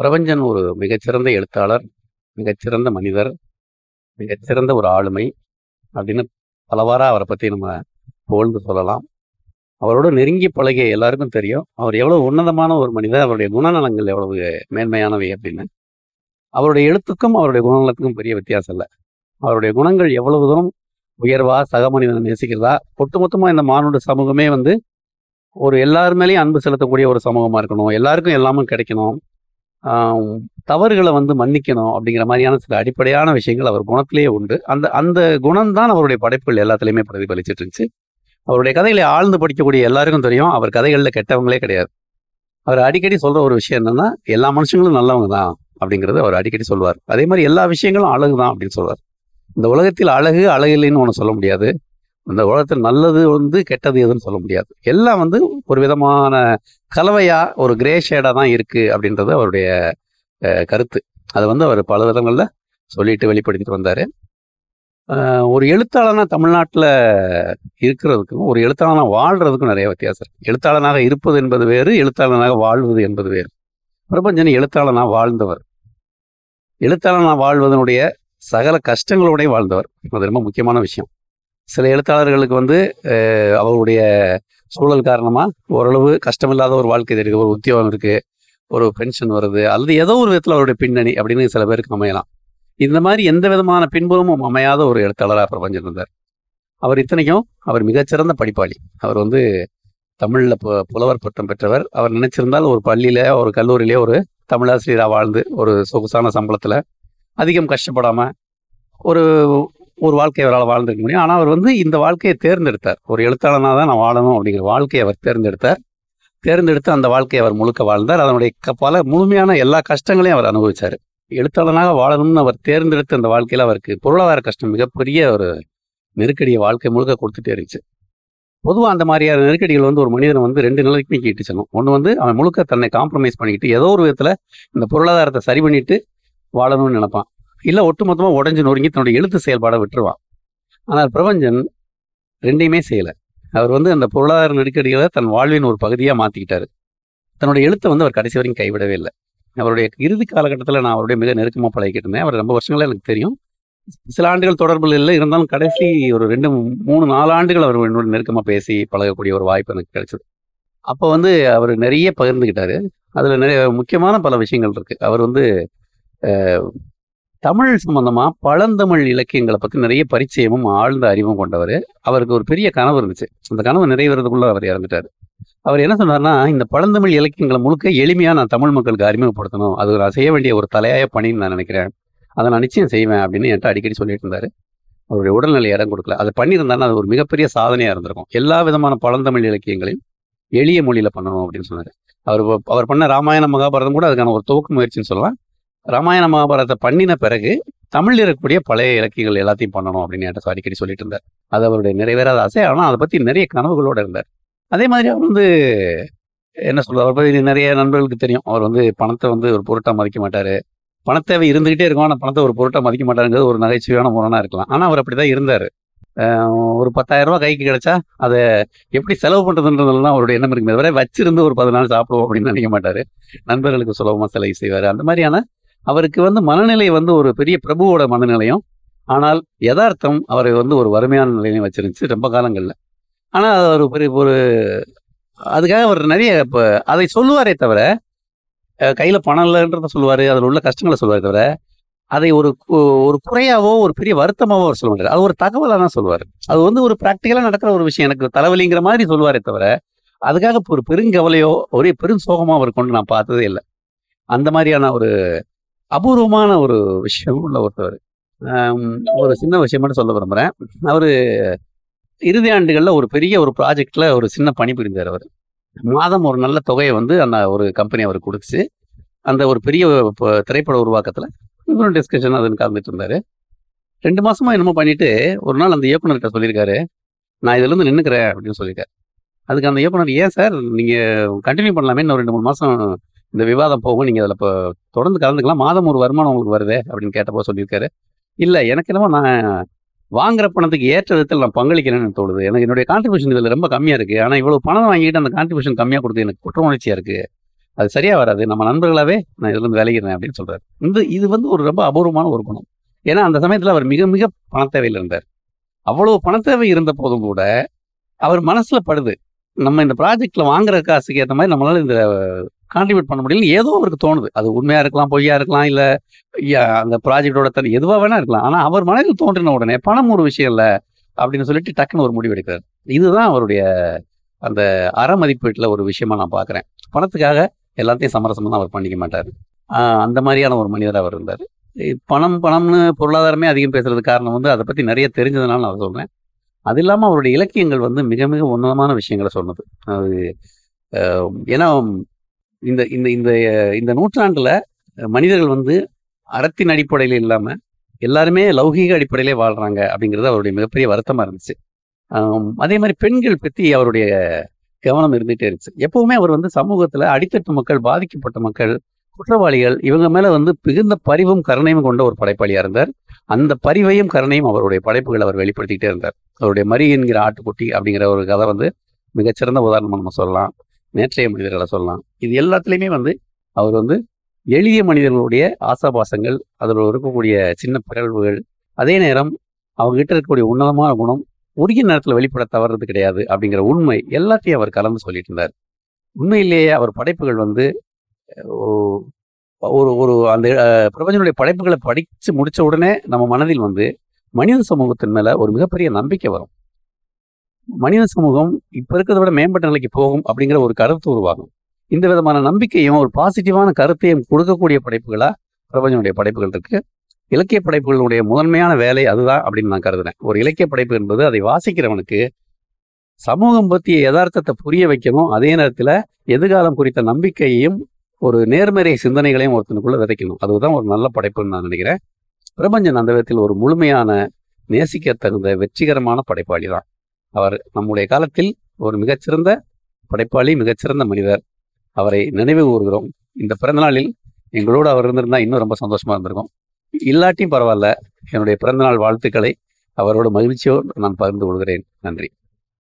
பிரபஞ்சன் ஒரு மிகச்சிறந்த எழுத்தாளர் மிகச்சிறந்த மனிதர் மிகச்சிறந்த ஒரு ஆளுமை அப்படின்னு பலவாறாக அவரை பற்றி நம்ம புகழ்ந்து சொல்லலாம். அவரோட நெருங்கி பழகிய எல்லாருக்கும் தெரியும். அவர் எவ்வளவு உன்னதமான ஒரு மனிதர் அவருடைய குணநலங்கள் எவ்வளவு மேன்மையானவை அப்படின்னு. அவருடைய எழுத்துக்கும் அவருடைய குணநலத்துக்கும் பெரிய வித்தியாசம் இல்லை. அவருடைய குணங்கள் எவ்வளவு தூரம் உயர்வா சக மனிதனை நேசிக்கிறதா? ஒட்டுமொத்தமாக இந்த மானுட சமூகமே வந்து ஒரு எல்லார் மேலேயும் அன்பு செலுத்தக்கூடிய ஒரு சமூகமாக இருக்கணும். எல்லாருக்கும் எல்லாமும் கிடைக்கணும். தவறுகளை வந்து மன்னிக்கணும் அப்படிங்கிற மாதிரியான சில அடிப்படையான விஷயங்கள் அவர் குணத்திலேயே உண்டு. அந்த அந்த குணம்தான் அவருடைய படைப்புகள் எல்லாத்துலேயுமே பிரதிபலிச்சிட்டு இருந்துச்சு. அவருடைய கதைகளை ஆழ்ந்து படிக்கக்கூடிய எல்லாருக்கும் தெரியும். அவர் கதைகளில் கெட்டவங்களே கிடையாது. அவர் அடிக்கடி சொல்ற ஒரு விஷயம் என்னன்னா எல்லா மனுஷங்களும் நல்லவங்க தான் அப்படிங்கிறது அவர் அடிக்கடி சொல்வார். அதே மாதிரி எல்லா விஷயங்களும் அழகு தான் அப்படின்னு சொல்வார். இந்த உலகத்தில் அழகு அழகில்லைன்னு ஒன்று சொல்ல முடியாது. இந்த உலகத்தில் நல்லது வந்து கெட்டது எதுன்னு சொல்ல முடியாது. எல்லாம் வந்து ஒரு விதமான கலவையாக ஒரு கிரே ஷேடாக தான் இருக்கு அப்படின்றது அவருடைய கருத்து. அதை வந்து அவர் பல விதங்களில் சொல்லிட்டு வெளிப்படுத்திட்டு வந்தார். ஒரு எழுத்தாளனாக தமிழ்நாட்டில் இருக்கிறதுக்கும் ஒரு எழுத்தாளனாக வாழ்கிறதுக்கும் நிறைய வித்தியாசம் இருக்கு. எழுத்தாளனாக இருப்பது என்பது வேறு எழுத்தாளனாக வாழ்வது என்பது வேறு. பிரபஞ்சன் எழுத்தாளனாக வாழ்ந்தவர். எழுத்தாளனாக வாழ்வதனுடைய சகல கஷ்டங்களோடய வாழ்ந்தவர். அது ரொம்ப முக்கியமான விஷயம். சில எழுத்தாளர்களுக்கு வந்து அவருடைய சூழல் காரணமாக ஓரளவு கஷ்டமில்லாத ஒரு வாழ்க்கை தெரியுது ஒரு உத்தியோகம் இருக்குது ஒரு பென்ஷன் வருது அல்லது ஏதோ ஒரு விதத்தில் அவருடைய பின்னணி அப்படின்னு சில பேருக்கு அமையலாம். இந்த மாதிரி எந்த விதமான பின்புலமும் அமையாத ஒரு எழுத்தாளராக பிரபஞ்சன் இருந்தார் அவர் இத்தனைக்கும் அவர் மிகச்சிறந்த படிப்பாளி. அவர் வந்து தமிழில் பு புலவர் பட்டம் பெற்றவர். அவர் நினைச்சிருந்தால் ஒரு பள்ளியில ஒரு கல்லூரியிலே ஒரு தமிழாசிரியராக வாழ்ந்து ஒரு சொகுசான சம்பளத்தில் அதிகம் கஷ்டப்படாமல் ஒரு ஒரு வாழ்க்கையை அவரால் வாழ்ந்திருக்க முடியும். ஆனால் அவர் வந்து இந்த வாழ்க்கையை தேர்ந்தெடுத்தார். ஒரு எழுத்தாளனாக தான் நான் வாழணும் அப்படிங்கிற வாழ்க்கையை அவர் தேர்ந்தெடுத்தார். தேர்ந்தெடுத்து அந்த வாழ்க்கையை அவர் முழுக்க வாழ்ந்தார். அதனுடைய பல முழுமையான எல்லா கஷ்டங்களையும் அவர் அனுபவிச்சார். எழுத்தாளனாக வாழணும்னு அவர் தேர்ந்தெடுத்த அந்த வாழ்க்கையில் அவருக்கு பொருளாதார கஷ்டம் மிகப்பெரிய ஒரு நெருக்கடியை வாழ்க்கை முழுக்க கொடுத்துட்டே இருந்துச்சு. பொதுவாக அந்த மாதிரியான நெருக்கடிகள் வந்து ஒரு மனிதனை வந்து ரெண்டு நிலைக்குமே கீட்டு செல்லும். ஒன்று வந்து அவன் முழுக்க தன்னை காம்ப்ரமைஸ் பண்ணிக்கிட்டு ஏதோ ஒரு விதத்தில் இந்த பொருளாதாரத்தை சரி பண்ணிட்டு வாழணும்னு நினைப்பான். இல்லை ஒட்டுமொத்தமாக உடஞ்சு நொறுங்கி தன்னுடைய எழுத்து செயல்பாடை விட்டுருவான். ஆனால் பிரபஞ்சன் ரெண்டையுமே செய்யலை. அவர் வந்து அந்த பொருளாதார நெருக்கடிகளை தன் வாழ்வின் ஒரு பகுதியாக மாற்றிக்கிட்டாரு தன்னுடைய எழுத்தை வந்து அவர் கடைசி வரைக்கும் கைவிடவே இல்லை. அவருடைய இறுதி காலகட்டத்தில் நான் அவருடைய மிக நெருக்கமாக பழகிக்கிட்டு இருந்தேன். அவர் ரொம்ப வருஷங்களே எனக்கு தெரியும். சில ஆண்டுகள் தொடர்பில் இல்லை இருந்தாலும் கடைசி ஒரு ரெண்டு மூணு நாலு ஆண்டுகள் அவர் என்னோட நெருக்கமாக பேசி பழகக்கூடிய ஒரு வாய்ப்பு எனக்கு கிடைச்சது. அப்போ வந்து அவர் நிறைய பகிர்ந்துக்கிட்டாரு. அதில் நிறைய முக்கியமான பல விஷயங்கள் இருக்குது அவர் வந்து தமிழ் சம்பந்தமாக பழந்தமிழ் இலக்கியங்களை பற்றி நிறைய பரிச்சயமும் ஆழ்ந்த அறிவும் கொண்டவர். அவருக்கு ஒரு பெரிய கனவு இருந்துச்சு. அந்த கனவு நிறைவேறதுக்குள்ள அவர் இறந்துட்டார். அவர் என்ன சொன்னார்னா இந்த பழந்தமிழ் இலக்கியங்களை முழுக்க எளிமையாக நான் தமிழ் மக்களுக்கு அறிமுகப்படுத்தணும். அது நான் செய்ய வேண்டிய ஒரு தலையாய பணின்னு நான் நினைக்கிறேன். அதை நான் நிச்சயம் செய்வேன் அப்படின்னு என்கிட்ட அடிக்கடி சொல்லிட்டு இருந்தார். அவருடைய உடல்நிலை இடம் கொடுக்கல. அதை பண்ணியிருந்தாருன்னா அது ஒரு மிகப்பெரிய சாதனையாக இருந்திருக்கும். எல்லா விதமான பழந்தமிழ் இலக்கியங்களையும் எளிய மொழியில் பண்ணணும் அப்படின்னு சொன்னார். அவர் அவர் பண்ண ராமாயண மகாபாரதம் கூட அதுக்கான ஒரு துவக்க முயற்சின்னு சொல்லலாம். ராமாயண மகாபாரதத்தை பண்ணின பிறகு தமிழில் இருக்கக்கூடிய பழைய இலக்கியங்கள் எல்லாத்தையும் பண்ணணும் அப்படின்னு என்கிட்ட அடிக்கடி சொல்லிட்டு இருந்தார். அது அவருடைய நிறைவேறாத ஆசை. ஆனால் அதை பற்றி நிறைய கனவுகளோடு இருந்தார். அதே மாதிரி அவர் வந்து என்ன சொல்றது அவர் பற்றி நிறைய நண்பர்களுக்கு தெரியும். அவர் வந்து பணத்தை வந்து ஒரு பொருட்டாக மதிக்க மாட்டார். பணத்தேவை இருந்துகிட்டே இருக்கும். ஆனால் பணத்தை ஒரு பொருட்டாக மதிக்க மாட்டாருங்கிறது ஒரு நகைச்சுவையான முரணாக இருக்கலாம். ஆனால் அவர் அப்படி தான் இருந்தார் ஒரு பத்தாயிரம் ரூபா கைக்கு கிடைச்சா அதை எப்படி செலவு பண்ணுறதுன்றதுலாம் அவருடைய எண்ணம் இருக்குமே தவிர வச்சிருந்து ஒரு பதினாலு சாப்பிடுவோம் அப்படின்னு நினைக்க மாட்டார். நண்பர்களுக்கு சுலபமாக செலவு செய்வார். அந்த மாதிரியான அவருக்கு வந்து மனநிலை வந்து ஒரு பெரிய பிரபுவோட மனநிலையும் ஆனால் யதார்த்தம் அவரை வந்து ஒரு வறுமையான நிலையிலையும் வச்சிருந்துச்சு ரொம்ப காலங்களில். ஆனால் அது ஒரு பெரிய ஒரு அதுக்காக அவர் நிறைய இப்போ அதை சொல்லுவாரே தவிர கையில் பணம் இல்லைன்றத சொல்லுவார் அதில் உள்ள கஷ்டங்களை சொல்லுவாரே தவிர அதை ஒரு ஒரு குறையாவோ ஒரு பெரிய வருத்தமாவோ அவர் சொல்ல மாட்டார். அது ஒரு தகவலாக தான் சொல்லுவார். அது வந்து ஒரு ப்ராக்டிக்கலாக நடக்கிற ஒரு விஷயம். எனக்கு தலைவலிங்கிற மாதிரி சொல்லுவாரே தவிர அதுக்காக ஒரு பெருங்கவலையோ ஒரே பெரும் சோகமாக அவர் கொண்டு நான் பார்த்ததே இல்லை. அந்த மாதிரியான ஒரு அபூர்வமான ஒரு விஷயம் உள்ள ஒருத்தவர். ஒரு சின்ன விஷயம் மட்டும் சொல்ல விரும்புகிறேன் அவர் இறுதி ஆண்டுகளில் ஒரு பெரிய ஒரு ப்ராஜெக்டில் ஒரு சின்ன பணி புரிந்தார் அவர். மாதம் ஒரு நல்ல தொகையை வந்து அந்த ஒரு கம்பெனி அவர் கொடுத்துச்சு. அந்த ஒரு பெரிய திரைப்பட உருவாக்கத்தில் இவரும் டிஸ்கஷன் அதுன்னு கலந்துட்டு இருந்தார். ரெண்டு மாசமா என்னமோ பண்ணிட்டு ஒரு நாள் அந்த இயக்குனர்கிட்ட சொல்லியிருக்காரு நான் இதுலேருந்து நின்றுக்கிறேன் அப்படின்னு சொல்லியிருக்காரு அதுக்கு அந்த இயக்குனர் ஏன் சார் நீங்கள் கண்டினியூ பண்ணலாமே இன்னும் ரெண்டு மூணு மாதம் இந்த விவாதம் போகும் நீங்கள் அதில் இப்போ தொடர்ந்து கலந்துக்கலாம். மாதம் ஒரு வருமானம் உங்களுக்கு வருதே அப்படின்னு கேட்டப்போ சொல்லியிருக்காரு. இல்லை எனக்கு என்னமோ நான் வாங்குற பணத்துக்கு ஏற்ற விதத்தில் நான் பங்களிக்கிறேன்னு தோணுது. எனக்கு என்னுடைய கான்ட்ரிபியூஷன் இதில் ரொம்ப கம்மியாக இருக்குது ஆனால் இவ்வளோ பணம் வாங்கிட்டு அந்த கான்ட்ரிபியூஷன் கம்மியாக கொடுத்து எனக்கு குற்ற உணர்ச்சியாக இருக்குது அது சரியாக வராது. நம்ம நண்பர்களாகவே நான் இதுலேருந்து இருந்து அப்படின்னு சொல்கிறார் இந்த இது வந்து ஒரு ரொம்ப அபூர்வமான ஒரு குணம். ஏன்னா அந்த சமயத்தில் அவர் மிக மிக பணத்தேவையில் இருந்தார். அவ்வளோ பணத்தேவை இருந்த போதும் கூட அவர் மனசில் படுது. நம்ம இந்த ப்ராஜெக்டில் வாங்குற காசுக்கு ஏற்ற மாதிரி நம்மளால இந்த கான்ட்ரிபியூட் பண்ண முடியல ஏதோ அவருக்கு தோணுது. அது உண்மையா இருக்கலாம் பொய்யா இருக்கலாம் இல்ல அந்த ப்ராஜெக்டோட தனி எதுவா வேணா இருக்கலாம். ஆனா அவர் மனதில் தோன்றின உடனே பணம் ஒரு விஷயம் இல்ல அப்படின்னு சொல்லிட்டு டக்குன்னு ஒரு முடிவு எடுக்கிறார். இதுதான் அவருடைய அந்த அற மதிப்பீட்டில் ஒரு விஷயமா நான் பார்க்குறேன் பணத்துக்காக எல்லாத்தையும் சமரசமா அவர் பண்ணிக்க மாட்டார். அந்த மாதிரியான ஒரு மனிதர் அவர் இருந்தார். பணம் பணம்னு பொருளாதாரமே அதிகம் பேசுறது காரணம் வந்து அதை பற்றி நிறைய தெரிஞ்சதுனால நான் சொல்கிறேன் அது இல்லாமல் அவருடைய இலக்கியங்கள் வந்து மிக மிக உன்னதமான விஷயங்களை சொன்னது. அது ஏன்னா இந்த இந்த இந்த இந்த நூற்றாண்டில் மனிதர்கள் வந்து அறத்தின் அடிப்படையில் இல்லாமல் எல்லாருமே லௌகீக அடிப்படையிலே வாழ்கிறாங்க அப்படிங்கிறது அவருடைய மிகப்பெரிய வருத்தமாக இருந்துச்சு. அதே மாதிரி பெண்கள் பற்றி அவருடைய கவனம் இருந்துகிட்டே இருந்துச்சு. எப்பவுமே அவர் வந்து சமூகத்தில் அடித்தட்டு மக்கள் பாதிக்கப்பட்ட மக்கள் குற்றவாளிகள் இவங்க மேலே வந்து மிகுந்த பரிவும் கருணையும் கொண்ட ஒரு படைப்பாளியாக இருந்தார். அந்த பரிவையும் கருணையும் அவருடைய படைப்புகள் அவர் வெளிப்படுத்திக்கிட்டே இருந்தார். அவருடைய மரி என்கிற ஆட்டுக்குட்டி அப்படிங்கிற ஒரு கதை வந்து மிகச்சிறந்த உதாரணமாக நம்ம சொல்லலாம். நேற்றைய மனிதர்களை சொல்லலாம். இது எல்லாத்துலேயுமே வந்து அவர் வந்து எளிய மனிதர்களுடைய ஆசாபாசங்கள் அதில் இருக்கக்கூடிய சின்ன பிறழ்வுகள் அதே நேரம் அவங்ககிட்ட இருக்கக்கூடிய உன்னதமான குணம் உரிய நேரத்தில் வெளிப்பட தவறுறது கிடையாது அப்படிங்கிற உண்மை எல்லாத்தையும் அவர் கலந்து சொல்லிட்டு இருந்தார் உண்மையிலேயே அவர் படைப்புகள் வந்து ஒரு ஒரு அந்த பிரபஞ்சனுடைய படைப்புகளை படித்து முடித்த உடனே நம்ம மனதில் வந்து மனித சமூகத்தின் மேலே ஒரு மிகப்பெரிய நம்பிக்கை வரும். மனித சமூகம் இப்போ இருக்கிறத விட மேம்பட்ட நிலைக்கு போகும் அப்படிங்கிற ஒரு கருத்து உருவாகும். இந்த விதமான நம்பிக்கையும் ஒரு பாசிட்டிவான கருத்தையும் கொடுக்கக்கூடிய படைப்புகளா பிரபஞ்சனுடைய படைப்புகள் இருக்கு. இலக்கிய படைப்புகளுடைய முதன்மையான வேலை அதுதான் அப்படின்னு நான் கருதுனேன் ஒரு இலக்கிய படைப்பு என்பது அதை வாசிக்கிறவனுக்கு சமூகம் பற்றிய யதார்த்தத்தை புரிய வைக்கணும். அதே நேரத்தில் எதிர்காலம் குறித்த நம்பிக்கையையும் ஒரு நேர்மறை சிந்தனைகளையும் ஒருத்தனுக்குள்ள விதைக்கணும். அதுதான் ஒரு நல்ல படைப்புன்னு நான் நினைக்கிறேன். பிரபஞ்சன் அந்த விதத்தில் ஒரு முழுமையான நேசிக்க தகுந்த வெற்றிகரமான படைப்பாளி தான் அவர் நம்முடைய காலத்தில் ஒரு மிகச்சிறந்த படைப்பாளி மிகச்சிறந்த மனிதர். அவரை நினைவு கூறுகிறோம். இந்த பிறந்தநாளில் எங்களோடு அவர் இருந்திருந்தால் இன்னும் ரொம்ப சந்தோஷமா இருந்திருக்கும். இல்லாட்டியும் பரவாயில்ல. என்னுடைய பிறந்தநாள் வாழ்த்துக்களை அவரோட மகிழ்ச்சியோடு நான் பகிர்ந்து கொள்கிறேன். நன்றி.